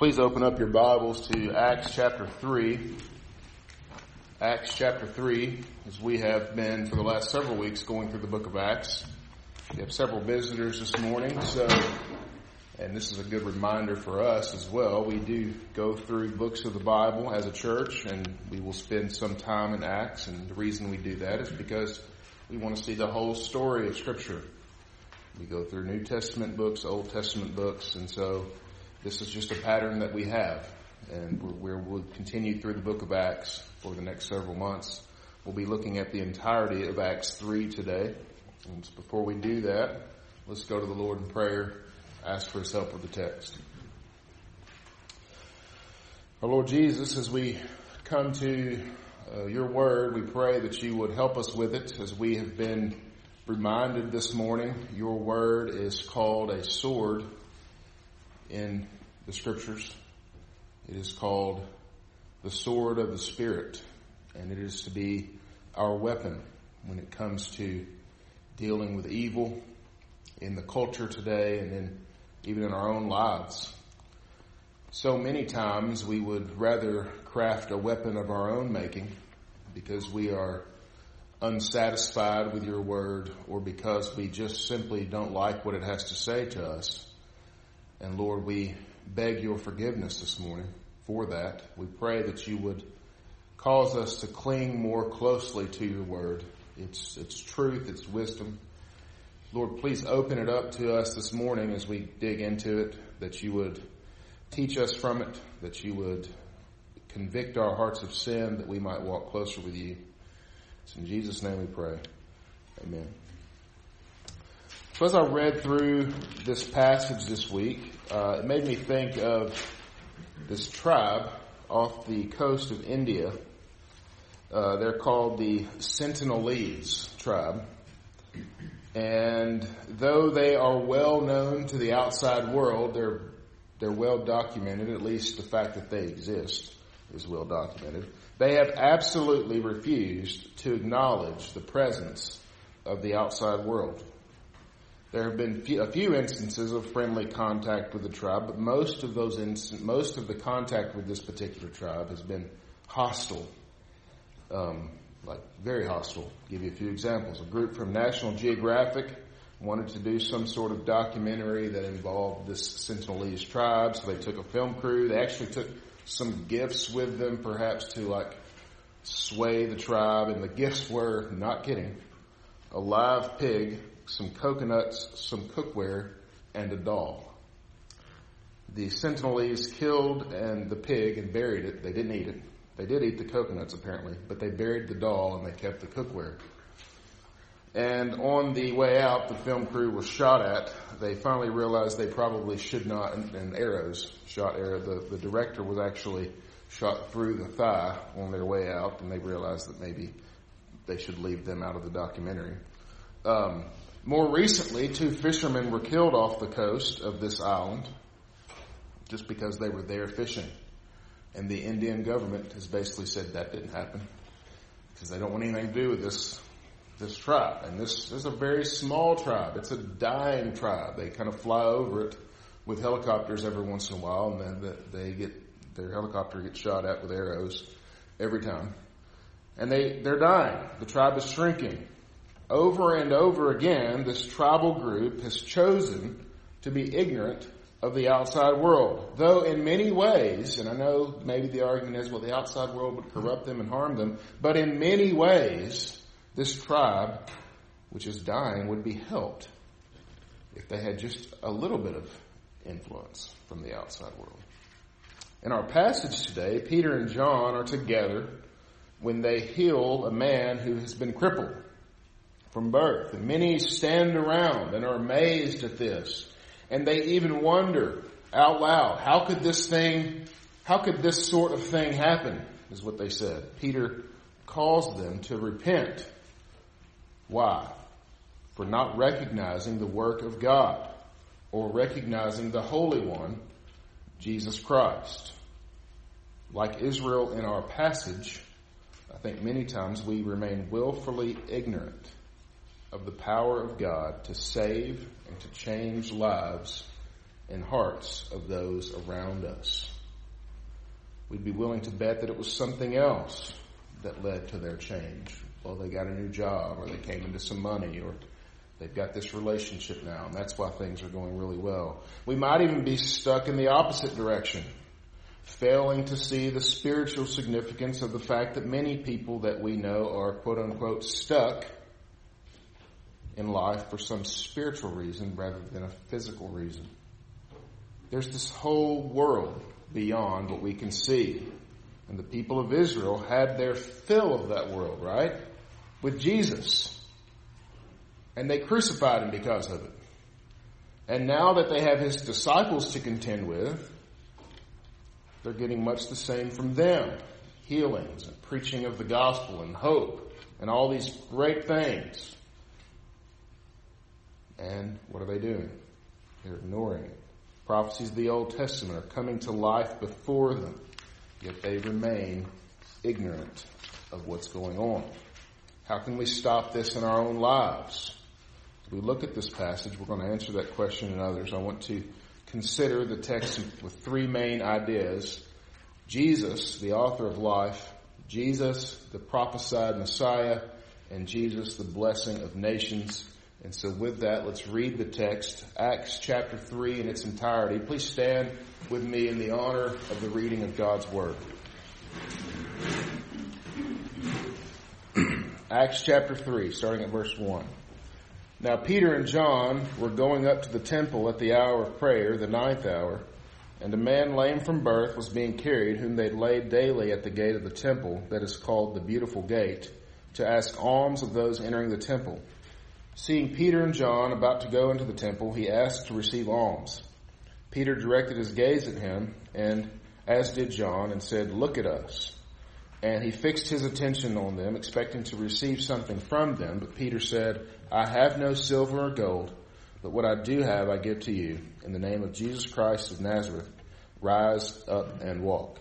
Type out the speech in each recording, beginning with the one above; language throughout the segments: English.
Please open up your Bibles to Acts chapter 3. Acts chapter 3, as we have been for the last several weeks going through the book of Acts. We have several visitors this morning, so, and this is a good reminder for us as well. We do go through books of the Bible as a church, and we will spend some time in Acts, and the reason we do that is because we want to see the whole story of Scripture. We go through New Testament books, Old Testament books, and so this is just a pattern that we have, and we will continue through the book of Acts for the next several months. We'll be looking at the entirety of Acts 3 today. And before we do that, let's go to the Lord in prayer, ask for his help with the text. Our Lord Jesus, as we come to uh, your word, we pray that you would help us with it as we have been reminded this morning. Your word is called a sword in the scriptures. It is called the sword of the Spirit, and it is to be our weapon when it comes to dealing with evil in the culture today and then even in our own lives. So many times we would rather craft a weapon of our own making because we are unsatisfied with your word or because we just simply don't like what it has to say to us and Lord, we beg your forgiveness this morning for that. We pray that you would cause us to cling more closely to your word. It's, it's truth, it's wisdom. Lord, please open it up to us this morning as we dig into it, that you would teach us from it, that you would convict our hearts of sin, that we might walk closer with you. It's in Jesus' name we pray. Amen. So as I read through this passage this week, uh, it made me think of this tribe off the coast of India. Uh, they're called the Sentinelese tribe. And though they are well known to the outside world, they're, they're well documented, at least the fact that they exist is well documented. They have absolutely refused to acknowledge the presence of the outside world. There have been a few instances of friendly contact with the tribe, but most of those most of the contact with this particular tribe has been hostile, um, like very hostile. I'll give you a few examples. A group from National Geographic wanted to do some sort of documentary that involved this Sentinelese tribe, so they took a film crew. They actually took some gifts with them, perhaps to like sway the tribe, and the gifts were not kidding a live pig some coconuts, some cookware, and a doll. The Sentinelese killed and the pig and buried it. They didn't eat it. They did eat the coconuts apparently, but they buried the doll and they kept the cookware. And on the way out, the film crew was shot at. They finally realized they probably should not, and, and arrows shot arrow. The, the director was actually shot through the thigh on their way out, and they realized that maybe they should leave them out of the documentary. Um, more recently, two fishermen were killed off the coast of this island just because they were there fishing. And the Indian government has basically said that didn't happen because they don't want anything to do with this this tribe. And this is a very small tribe. It's a dying tribe. They kind of fly over it with helicopters every once in a while, and then they get their helicopter gets shot at with arrows every time. And they they're dying. The tribe is shrinking. Over and over again, this tribal group has chosen to be ignorant of the outside world. Though in many ways, and I know maybe the argument is, well, the outside world would corrupt them and harm them, but in many ways, this tribe, which is dying, would be helped if they had just a little bit of influence from the outside world. In our passage today, Peter and John are together when they heal a man who has been crippled from birth. And many stand around and are amazed at this. And they even wonder out loud, how could this thing, how could this sort of thing happen? Is what they said. Peter calls them to repent. Why? For not recognizing the work of God or recognizing the Holy One, Jesus Christ. Like Israel in our passage, I think many times we remain willfully ignorant of the power of God to save and to change lives and hearts of those around us. We'd be willing to bet that it was something else that led to their change. Well, they got a new job or they came into some money or they've got this relationship now and that's why things are going really well. We might even be stuck in the opposite direction, failing to see the spiritual significance of the fact that many people that we know are quote unquote stuck in life for some spiritual reason rather than a physical reason. There's this whole world beyond what we can see. And the people of Israel had their fill of that world, right? With Jesus. And they crucified him because of it. And now that they have his disciples to contend with, they're getting much the same from them. Healings and preaching of the gospel and hope and all these great things. And what are they doing? They're ignoring it. Prophecies of the Old Testament are coming to life before them, yet they remain ignorant of what's going on. How can we stop this in our own lives? As we look at this passage, we're going to answer that question and others. I want to consider the text with three main ideas. Jesus, the author of life, Jesus, the prophesied Messiah, and Jesus, the blessing of nations. And so with that, let's read the text, Acts chapter 3 in its entirety. Please stand with me in the honor of the reading of God's Word. Acts chapter 3, starting at verse 1. Now Peter and John were going up to the temple at the hour of prayer, the ninth hour, and a man lame from birth was being carried, whom they laid daily at the gate of the temple, that is called the Beautiful Gate, to ask alms of those entering the temple. Seeing Peter and John about to go into the temple, he asked to receive alms. Peter directed his gaze at him, and as did John, and said, Look at us. And he fixed his attention on them, expecting to receive something from them. But Peter said, I have no silver or gold, but what I do have I give to you. In the name of Jesus Christ of Nazareth, rise up and walk.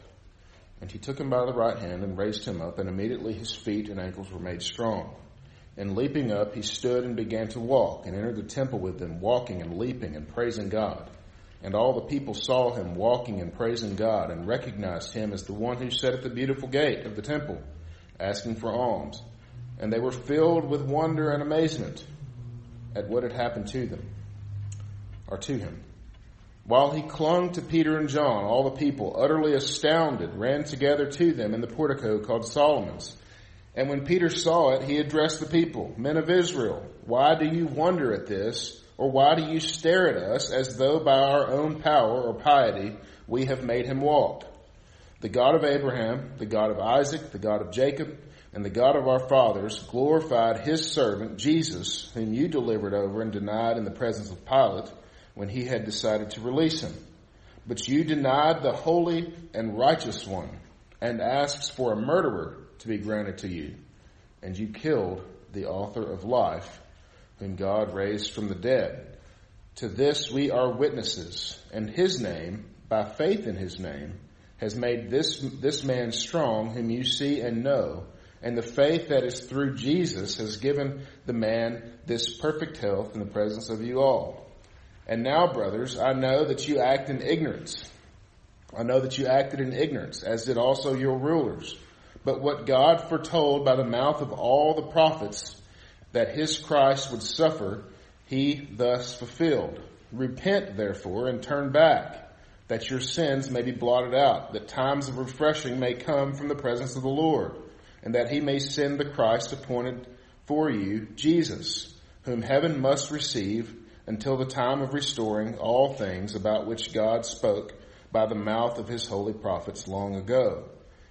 And he took him by the right hand and raised him up, and immediately his feet and ankles were made strong. And leaping up, he stood and began to walk, and entered the temple with them, walking and leaping and praising God. And all the people saw him walking and praising God, and recognized him as the one who sat at the beautiful gate of the temple, asking for alms. And they were filled with wonder and amazement at what had happened to them, or to him. While he clung to Peter and John, all the people, utterly astounded, ran together to them in the portico called Solomon's and when Peter saw it, he addressed the people, Men of Israel, why do you wonder at this? Or why do you stare at us as though by our own power or piety we have made him walk? The God of Abraham, the God of Isaac, the God of Jacob, and the God of our fathers glorified his servant Jesus, whom you delivered over and denied in the presence of Pilate when he had decided to release him. But you denied the holy and righteous one and asked for a murderer to be granted to you. And you killed the author of life, whom God raised from the dead. To this we are witnesses, and his name, by faith in his name, has made this, this man strong, whom you see and know. And the faith that is through Jesus has given the man this perfect health in the presence of you all. And now, brothers, I know that you act in ignorance. I know that you acted in ignorance, as did also your rulers. But what God foretold by the mouth of all the prophets that his Christ would suffer, he thus fulfilled. Repent therefore and turn back, that your sins may be blotted out, that times of refreshing may come from the presence of the Lord, and that he may send the Christ appointed for you, Jesus, whom heaven must receive until the time of restoring all things about which God spoke by the mouth of his holy prophets long ago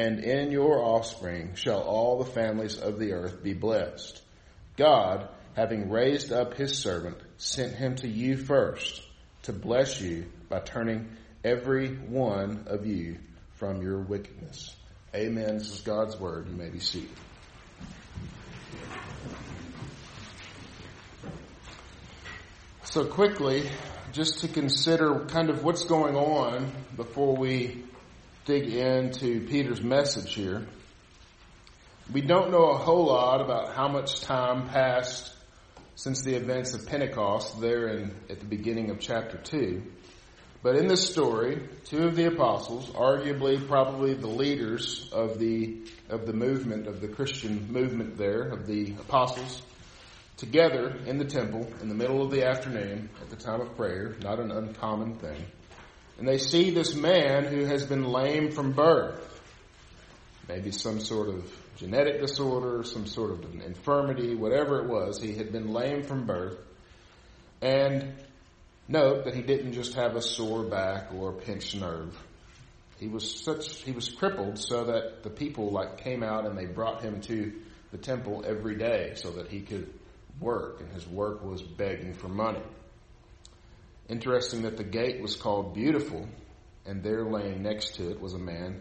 and in your offspring shall all the families of the earth be blessed. God, having raised up his servant, sent him to you first to bless you by turning every one of you from your wickedness. Amen. This is God's word. You may be seated. So quickly, just to consider kind of what's going on before we dig into Peter's message here. We don't know a whole lot about how much time passed since the events of Pentecost there in, at the beginning of chapter 2. But in this story, two of the apostles, arguably probably the leaders of the, of the movement, of the Christian movement there, of the apostles, together in the temple in the middle of the afternoon at the time of prayer, not an uncommon thing. And they see this man who has been lame from birth. Maybe some sort of genetic disorder, some sort of infirmity, whatever it was, he had been lame from birth. And Note that he didn't just have a sore back or a pinched nerve. He was such, he was crippled so that the people like came out and they brought him to the temple every day so that he could work and his work was begging for money. Interesting that the gate was called beautiful and there laying next to it was a man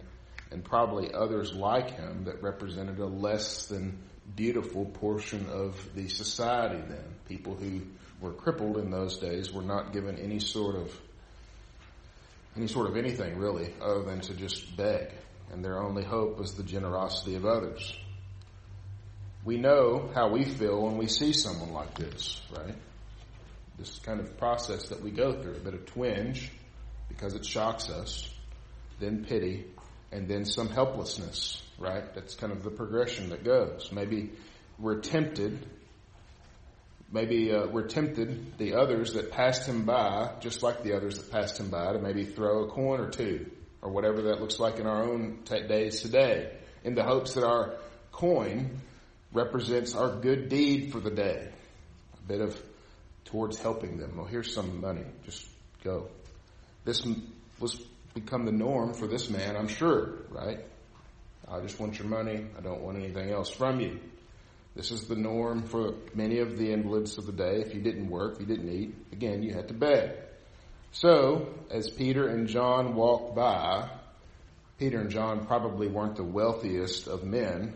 and probably others like him that represented a less than beautiful portion of the society then. People who were crippled in those days were not given any sort of any sort of anything really other than to just beg. And their only hope was the generosity of others. We know how we feel when we see someone like this right this kind of process that we go through a bit of twinge because it shocks us then pity and then some helplessness right that's kind of the progression that goes maybe we're tempted Maybe uh, we're tempted, the others that passed him by, just like the others that passed him by, to maybe throw a coin or two, or whatever that looks like in our own t- days today, in the hopes that our coin represents our good deed for the day. A bit of towards helping them. Well, here's some money. Just go. This was become the norm for this man, I'm sure, right? I just want your money. I don't want anything else from you. This is the norm for many of the invalids of the day. If you didn't work, you didn't eat, again, you had to beg. So, as Peter and John walked by, Peter and John probably weren't the wealthiest of men.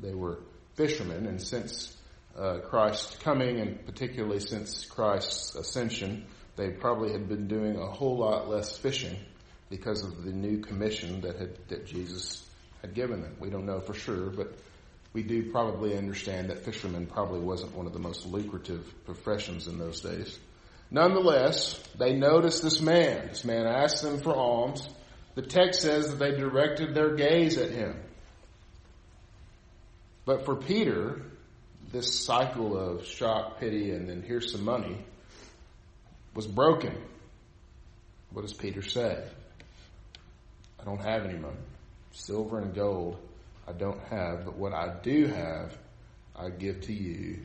They were fishermen, and since uh, Christ's coming, and particularly since Christ's ascension, they probably had been doing a whole lot less fishing because of the new commission that had, that Jesus had given them. We don't know for sure, but we do probably understand that fisherman probably wasn't one of the most lucrative professions in those days. Nonetheless, they noticed this man. This man asked them for alms. The text says that they directed their gaze at him. But for Peter, this cycle of shock, pity, and then here's some money was broken. What does Peter say? I don't have any money. Silver and gold I don't have, but what I do have, I give to you.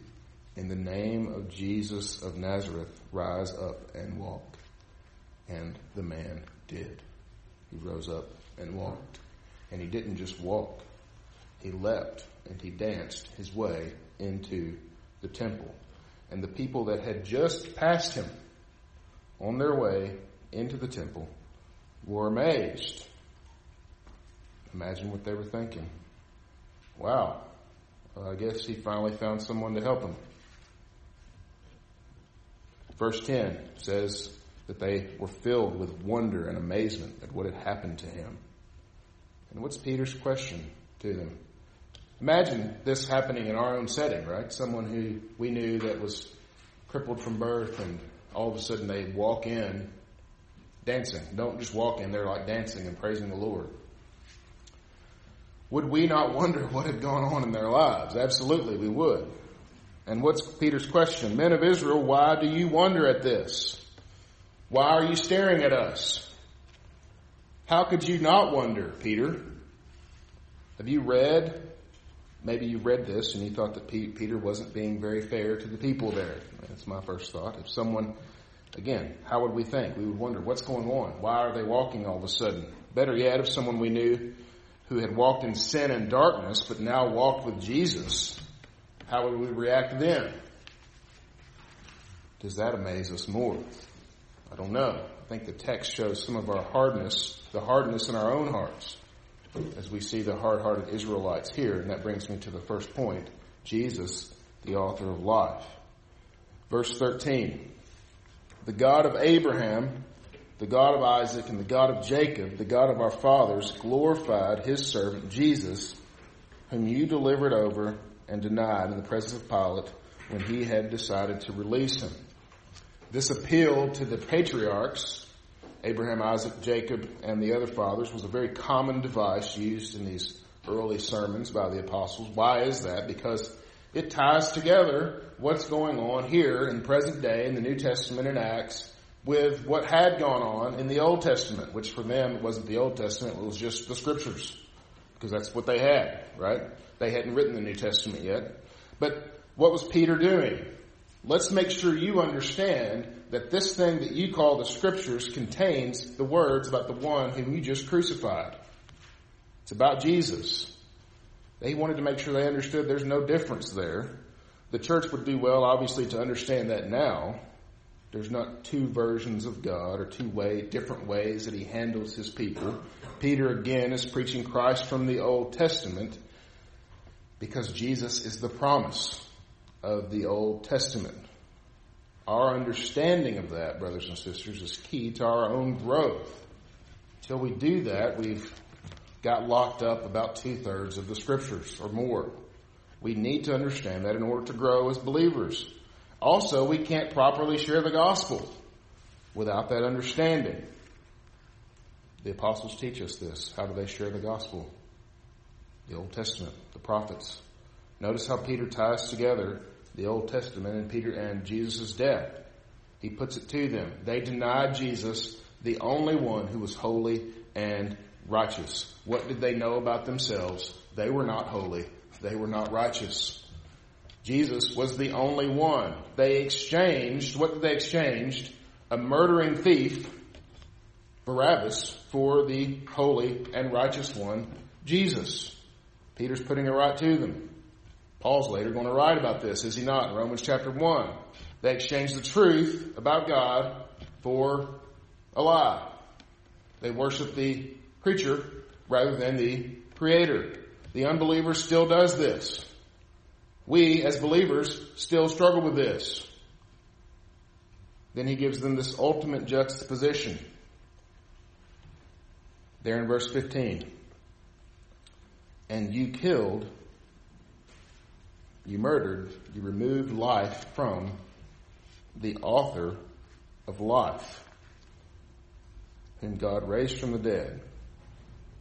In the name of Jesus of Nazareth, rise up and walk. And the man did. He rose up and walked. And he didn't just walk. He leapt and he danced his way into the temple. And the people that had just passed him on their way into the temple were amazed. Imagine what they were thinking. Wow. Well, I guess he finally found someone to help him. Verse 10 says that they were filled with wonder and amazement at what had happened to him. And what's Peter's question to them? Imagine this happening in our own setting, right? Someone who we knew that was crippled from birth and all of a sudden they walk in dancing. Don't just walk in, they're like dancing and praising the Lord would we not wonder what had gone on in their lives? Absolutely, we would. And what's Peter's question? Men of Israel, why do you wonder at this? Why are you staring at us? How could you not wonder, Peter? Have you read? Maybe you read this and you thought that Peter wasn't being very fair to the people there. That's my first thought. If someone, again, how would we think? We would wonder, what's going on? Why are they walking all of a sudden? Better yet, if someone we knew who had walked in sin and darkness, but now walked with Jesus, how would we react then? Does that amaze us more? I don't know. I think the text shows some of our hardness, the hardness in our own hearts, as we see the hard-hearted Israelites here. And that brings me to the first point. Jesus, the author of life. Verse 13. The God of Abraham, the God of Isaac, and the God of Jacob, the God of our fathers, glorified his servant Jesus, whom you delivered over and denied in the presence of Pilate when he had decided to release him. This appeal to the patriarchs, Abraham, Isaac, Jacob, and the other fathers, was a very common device used in these early sermons by the apostles. Why is that? Because it ties together what's going on here in present day in the New Testament and Acts with what had gone on in the Old Testament, which for them wasn't the Old Testament, it was just the scriptures. Because that's what they had, right? They hadn't written the New Testament yet. But what was Peter doing? Let's make sure you understand that this thing that you call the scriptures contains the words about the one whom you just crucified. It's about Jesus. They wanted to make sure they understood there's no difference there. The church would do well, obviously, to understand that now. There's not two versions of God or two way, different ways that he handles his people. Peter again is preaching Christ from the Old Testament because Jesus is the promise of the Old Testament. Our understanding of that, brothers and sisters, is key to our own growth. Until we do that, we've got locked up about two thirds of the scriptures or more. We need to understand that in order to grow as believers. Also, we can't properly share the gospel without that understanding. The apostles teach us this. How do they share the gospel? The Old Testament, the prophets. Notice how Peter ties together the Old Testament and Peter and Jesus' death. He puts it to them. They denied Jesus, the only one who was holy and righteous. What did they know about themselves? They were not holy. They were not righteous. Jesus was the only one. They exchanged, what did they exchange? A murdering thief, Barabbas, for the holy and righteous one, Jesus. Peter's putting it right to them. Paul's later going to write about this, is he not? In Romans chapter 1. They exchanged the truth about God for a lie. They worship the creature rather than the creator. The unbeliever still does this. We, as believers, still struggle with this. Then he gives them this ultimate juxtaposition. There in verse 15. And you killed you murdered, you removed life from the author of life, whom God raised from the dead.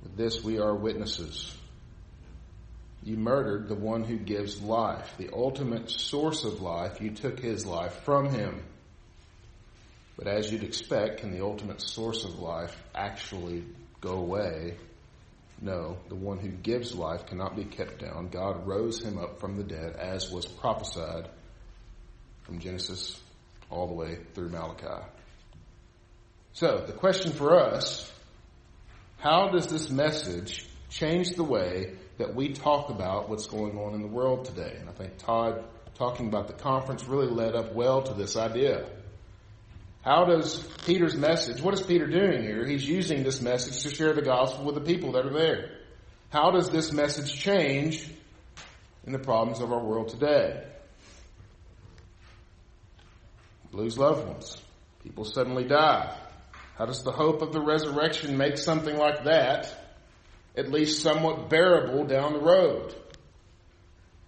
With this we are witnesses. You murdered the one who gives life, the ultimate source of life. You took his life from him. But as you'd expect, can the ultimate source of life actually go away no, the one who gives life cannot be kept down. God rose him up from the dead as was prophesied from Genesis all the way through Malachi. So the question for us, how does this message change the way that we talk about what's going on in the world today? And I think Todd talking about the conference really led up well to this idea. How does Peter's message, what is Peter doing here? He's using this message to share the gospel with the people that are there. How does this message change in the problems of our world today? Lose loved ones. People suddenly die. How does the hope of the resurrection make something like that at least somewhat bearable down the road?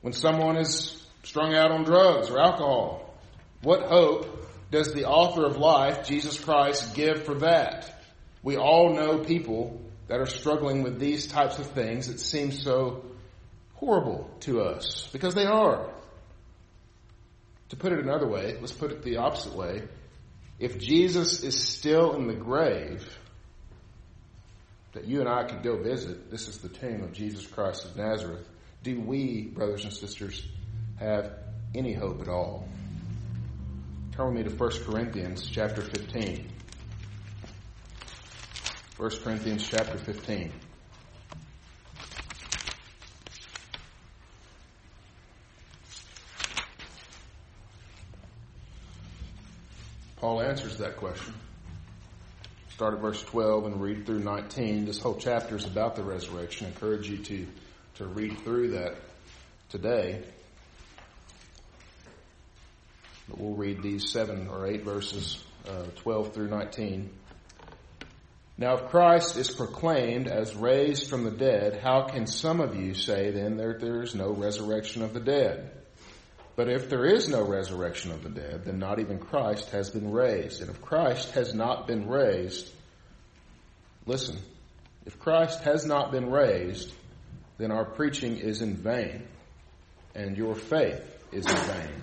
When someone is strung out on drugs or alcohol, what hope does the author of life, Jesus Christ, give for that? We all know people that are struggling with these types of things that seem so horrible to us because they are. To put it another way, let's put it the opposite way. If Jesus is still in the grave that you and I could go visit, this is the tomb of Jesus Christ of Nazareth, do we, brothers and sisters, have any hope at all? Turn with me to 1 Corinthians chapter 15. 1 Corinthians chapter 15. Paul answers that question. start at verse 12 and read through 19. This whole chapter is about the resurrection. I encourage you to, to read through that today. But we'll read these seven or eight verses, uh, 12 through 19. Now, if Christ is proclaimed as raised from the dead, how can some of you say then that there is no resurrection of the dead? But if there is no resurrection of the dead, then not even Christ has been raised. And if Christ has not been raised, listen, if Christ has not been raised, then our preaching is in vain, and your faith is in vain.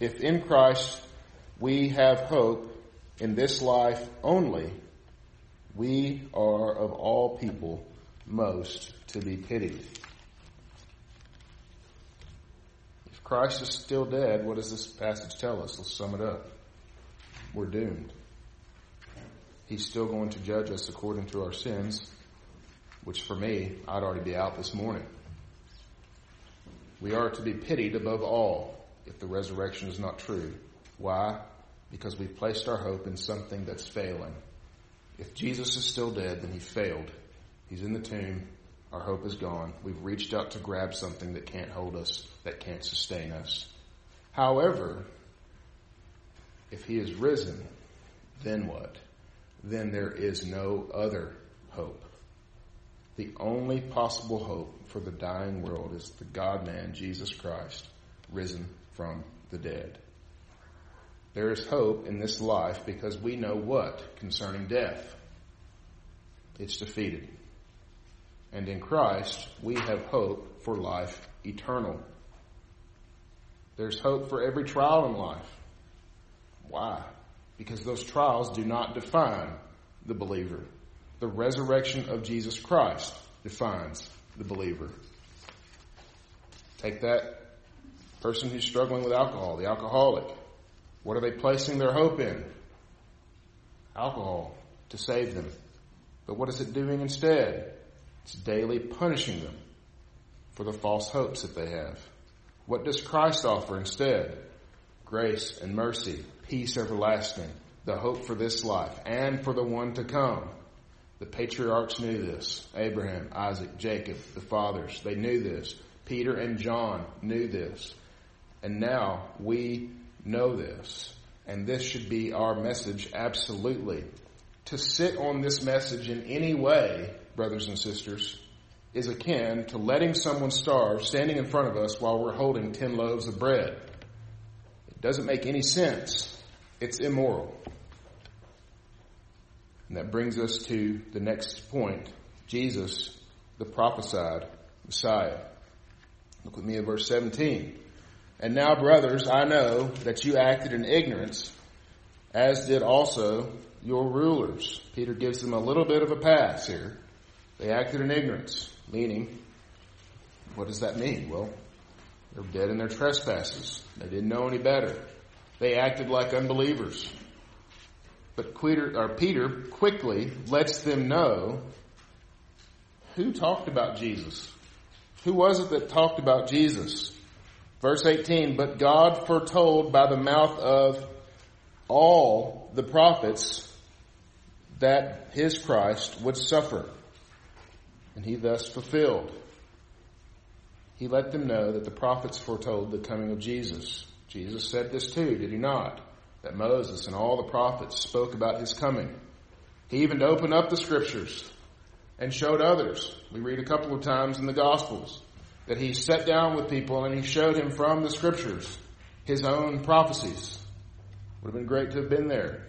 If in Christ we have hope, in this life only, we are of all people most to be pitied. If Christ is still dead, what does this passage tell us? Let's sum it up. We're doomed. He's still going to judge us according to our sins, which for me, I'd already be out this morning. We are to be pitied above all if the resurrection is not true. Why? because we've placed our hope in something that's failing. If Jesus is still dead, then he failed. He's in the tomb. Our hope is gone. We've reached out to grab something that can't hold us, that can't sustain us. However, if he is risen, then what? Then there is no other hope. The only possible hope for the dying world is the God man, Jesus Christ, risen from the dead. There is hope in this life because we know what concerning death? It's defeated. And in Christ, we have hope for life eternal. There's hope for every trial in life. Why? Because those trials do not define the believer. The resurrection of Jesus Christ defines the believer. Take that person who's struggling with alcohol, the alcoholic. What are they placing their hope in? Alcohol to save them. But what is it doing instead? It's daily punishing them for the false hopes that they have. What does Christ offer instead? Grace and mercy, peace everlasting, the hope for this life and for the one to come. The patriarchs knew this. Abraham, Isaac, Jacob, the fathers, they knew this. Peter and John knew this. And now we know this. And this should be our message absolutely. To sit on this message in any way, brothers and sisters, is akin to letting someone starve standing in front of us while we're holding 10 loaves of bread. It doesn't make any sense. It's immoral. And that brings us to the next point. Jesus, the prophesied Messiah. Look with me at verse 17. And now, brothers, I know that you acted in ignorance, as did also your rulers. Peter gives them a little bit of a pass here. They acted in ignorance, meaning, what does that mean? Well, they're dead in their trespasses. They didn't know any better. They acted like unbelievers. But Peter, quickly lets them know who talked about Jesus. Who was it that talked about Jesus? Verse 18, but God foretold by the mouth of all the prophets that his Christ would suffer. And he thus fulfilled. He let them know that the prophets foretold the coming of Jesus. Jesus said this too, did he not? That Moses and all the prophets spoke about his coming. He even opened up the scriptures and showed others. We read a couple of times in the Gospels that he sat down with people and he showed him from the scriptures his own prophecies. Would have been great to have been there.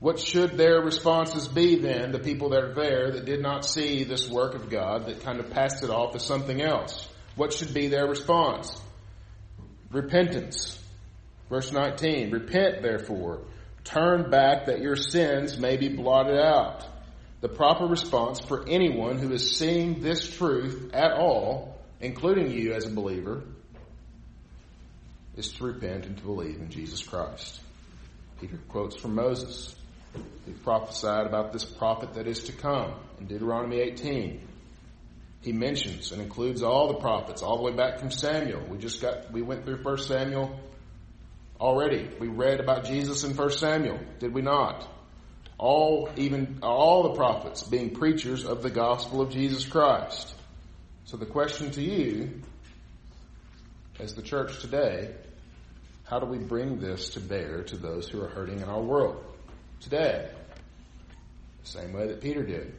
What should their responses be then, the people that are there that did not see this work of God, that kind of passed it off as something else? What should be their response? Repentance. Verse 19, repent therefore, Turn back that your sins may be blotted out. The proper response for anyone who is seeing this truth at all, including you as a believer, is to repent and to believe in Jesus Christ. Peter quotes from Moses, who prophesied about this prophet that is to come in Deuteronomy 18. He mentions and includes all the prophets, all the way back from Samuel. We just got, we went through 1 Samuel already. We read about Jesus in 1 Samuel, did we not? All, even, all the prophets being preachers of the gospel of Jesus Christ. So the question to you, as the church today, how do we bring this to bear to those who are hurting in our world today? The same way that Peter did.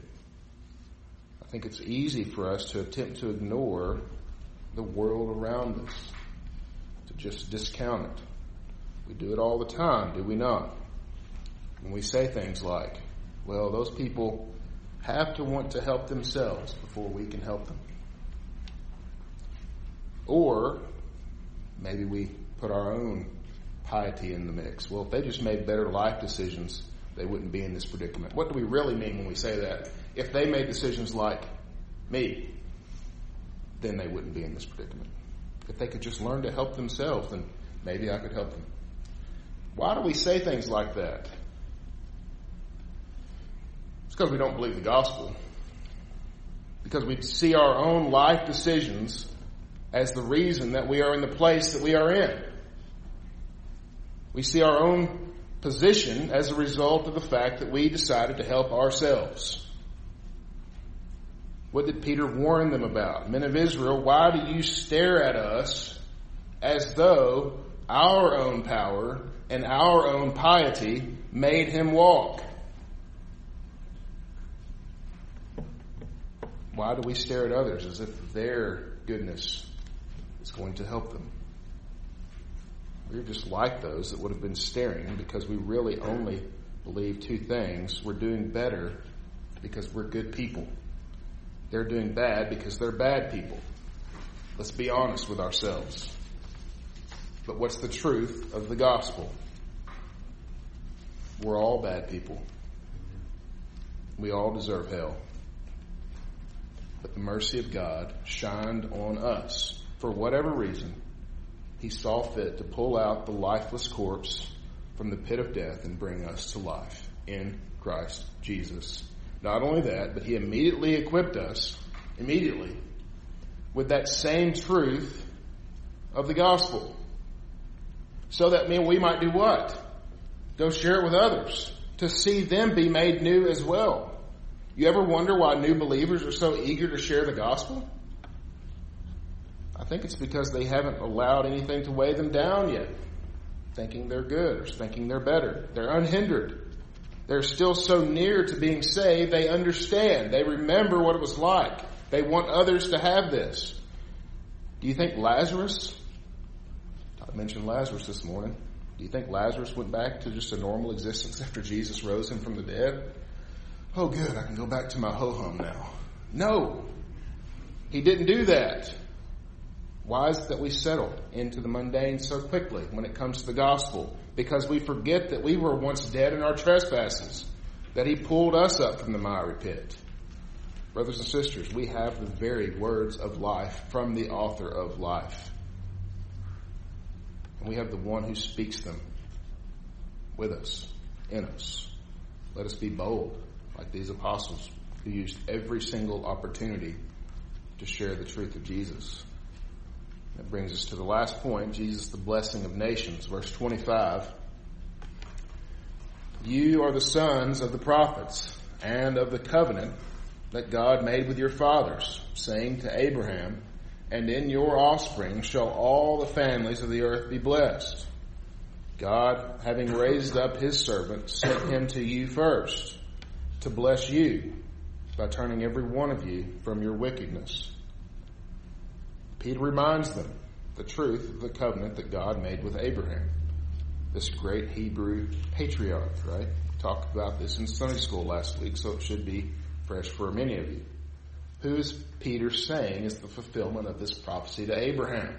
I think it's easy for us to attempt to ignore the world around us, to just discount it. We do it all the time, do we not? When we say things like, well, those people have to want to help themselves before we can help them. Or maybe we put our own piety in the mix. Well, if they just made better life decisions, they wouldn't be in this predicament. What do we really mean when we say that? If they made decisions like me, then they wouldn't be in this predicament. If they could just learn to help themselves, then maybe I could help them. Why do we say things like that? Because we don't believe the gospel. Because we see our own life decisions as the reason that we are in the place that we are in. We see our own position as a result of the fact that we decided to help ourselves. What did Peter warn them about? Men of Israel, why do you stare at us as though our own power and our own piety made him walk? Why do we stare at others as if their goodness is going to help them? We're just like those that would have been staring because we really only believe two things. We're doing better because we're good people. They're doing bad because they're bad people. Let's be honest with ourselves. But what's the truth of the gospel? We're all bad people. We all deserve hell. But the mercy of God shined on us for whatever reason he saw fit to pull out the lifeless corpse from the pit of death and bring us to life in Christ Jesus. Not only that, but he immediately equipped us, immediately, with that same truth of the gospel. So that mean we might do what? Go share it with others to see them be made new as well. You ever wonder why new believers are so eager to share the gospel? I think it's because they haven't allowed anything to weigh them down yet, thinking they're good or thinking they're better. They're unhindered. They're still so near to being saved, they understand. They remember what it was like. They want others to have this. Do you think Lazarus, I mentioned Lazarus this morning, do you think Lazarus went back to just a normal existence after Jesus rose him from the dead? Oh, good, I can go back to my ho hum now. No, he didn't do that. Why is it that we settle into the mundane so quickly when it comes to the gospel? Because we forget that we were once dead in our trespasses, that he pulled us up from the miry pit. Brothers and sisters, we have the very words of life from the author of life. And we have the one who speaks them with us, in us. Let us be bold, like these apostles who used every single opportunity to share the truth of Jesus. That brings us to the last point Jesus, the blessing of nations. Verse 25. You are the sons of the prophets and of the covenant that God made with your fathers, saying to Abraham, And in your offspring shall all the families of the earth be blessed. God, having raised up his servant, sent him to you first to bless you by turning every one of you from your wickedness Peter reminds them the truth of the covenant that God made with Abraham, this great Hebrew patriarch, right? Talked about this in Sunday school last week, so it should be fresh for many of you. Who is Peter saying is the fulfillment of this prophecy to Abraham?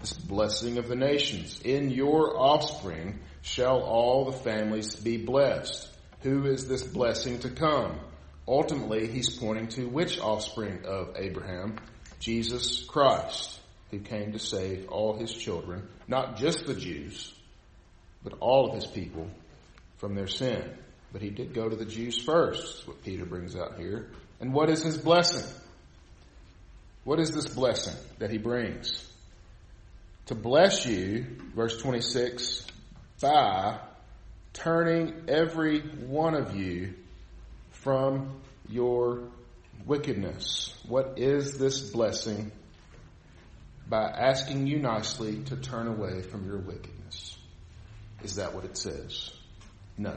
this blessing of the nations. In your offspring shall all the families be blessed. Who is this blessing to come? Ultimately, he's pointing to which offspring of Abraham? Jesus Christ, who came to save all his children, not just the Jews, but all of his people from their sin. But he did go to the Jews first, what Peter brings out here. And what is his blessing? What is this blessing that he brings? To bless you, verse 26, by turning every one of you from your wickedness. What is this blessing? By asking you nicely to turn away from your wickedness. Is that what it says? No.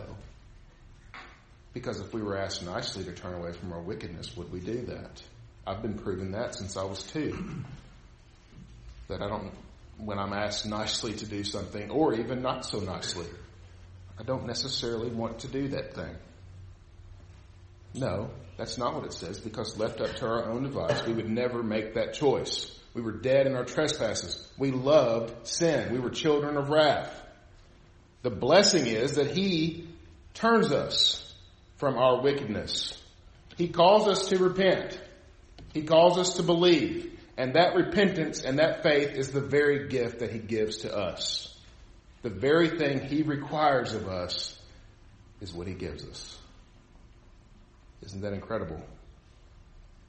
Because if we were asked nicely to turn away from our wickedness, would we do that? I've been proving that since I was two. That I don't, when I'm asked nicely to do something, or even not so nicely, I don't necessarily want to do that thing. No, that's not what it says because left up to our own device, we would never make that choice. We were dead in our trespasses. We loved sin. We were children of wrath. The blessing is that He turns us from our wickedness. He calls us to repent. He calls us to believe. And that repentance and that faith is the very gift that He gives to us. The very thing He requires of us is what He gives us. Isn't that incredible?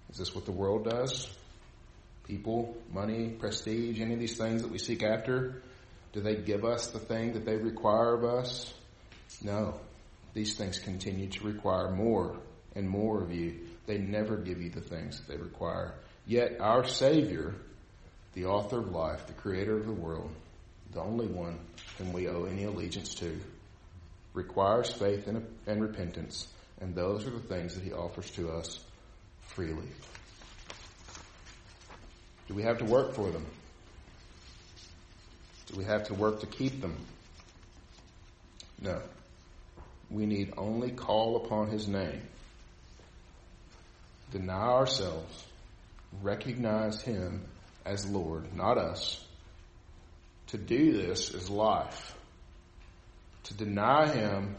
Is this what the world does? People, money, prestige, any of these things that we seek after, do they give us the thing that they require of us? No. These things continue to require more and more of you. They never give you the things that they require. Yet our Savior, the author of life, the creator of the world, the only one whom we owe any allegiance to, requires faith and, and repentance and those are the things that he offers to us freely. Do we have to work for them? Do we have to work to keep them? No. We need only call upon his name, deny ourselves, recognize him as Lord, not us. To do this is life. To deny him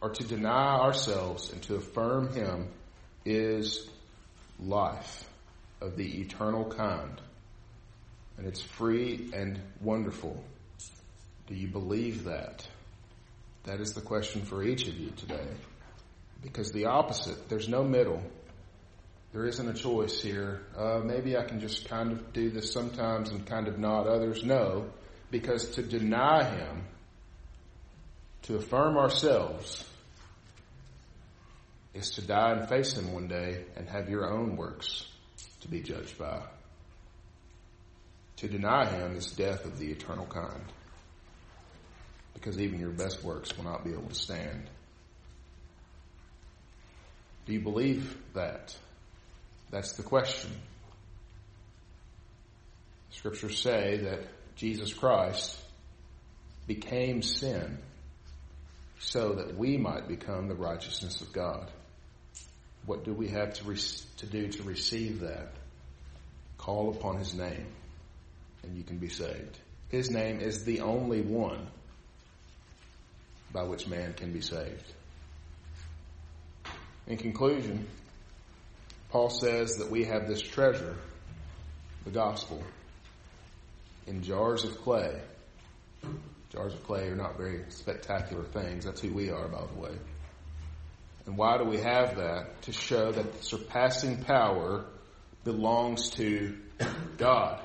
or to deny ourselves and to affirm Him is life of the eternal kind. And it's free and wonderful. Do you believe that? That is the question for each of you today. Because the opposite, there's no middle. There isn't a choice here. Uh, maybe I can just kind of do this sometimes and kind of not others. No, because to deny Him to affirm ourselves is to die and face Him one day and have your own works to be judged by. To deny Him is death of the eternal kind. Because even your best works will not be able to stand. Do you believe that? That's the question. Scriptures say that Jesus Christ became sin so that we might become the righteousness of God. What do we have to, re- to do to receive that? Call upon His name and you can be saved. His name is the only one by which man can be saved. In conclusion, Paul says that we have this treasure, the gospel, in jars of clay Jars of clay are not very spectacular things. That's who we are, by the way. And why do we have that? To show that surpassing power belongs to God,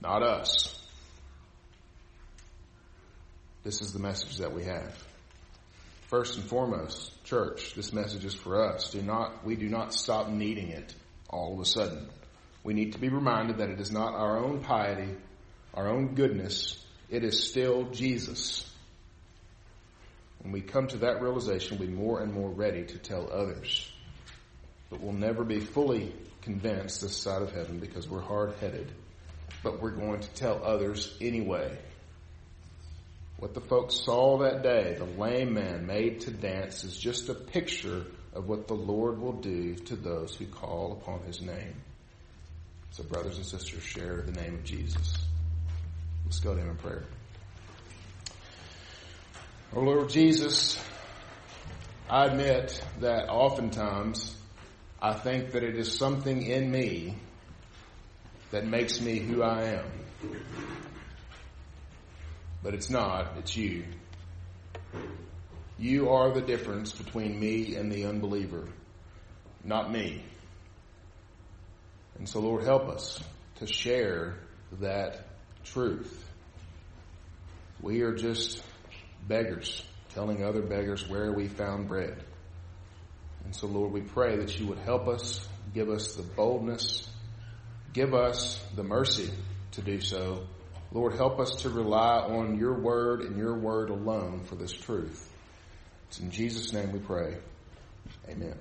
not us. This is the message that we have. First and foremost, church, this message is for us. Do not, we do not stop needing it all of a sudden. We need to be reminded that it is not our own piety, our own goodness, it is still Jesus. When we come to that realization, we'll be more and more ready to tell others. But we'll never be fully convinced this side of heaven because we're hard headed. But we're going to tell others anyway. What the folks saw that day, the lame man made to dance, is just a picture of what the Lord will do to those who call upon his name. So brothers and sisters, share the name of Jesus. Let's go to Him in prayer. Oh Lord Jesus, I admit that oftentimes I think that it is something in me that makes me who I am. But it's not, it's you. You are the difference between me and the unbeliever, not me. And so, Lord, help us to share that truth. We are just beggars telling other beggars where we found bread. And so, Lord, we pray that you would help us, give us the boldness, give us the mercy to do so. Lord, help us to rely on your word and your word alone for this truth. It's in Jesus' name we pray. Amen.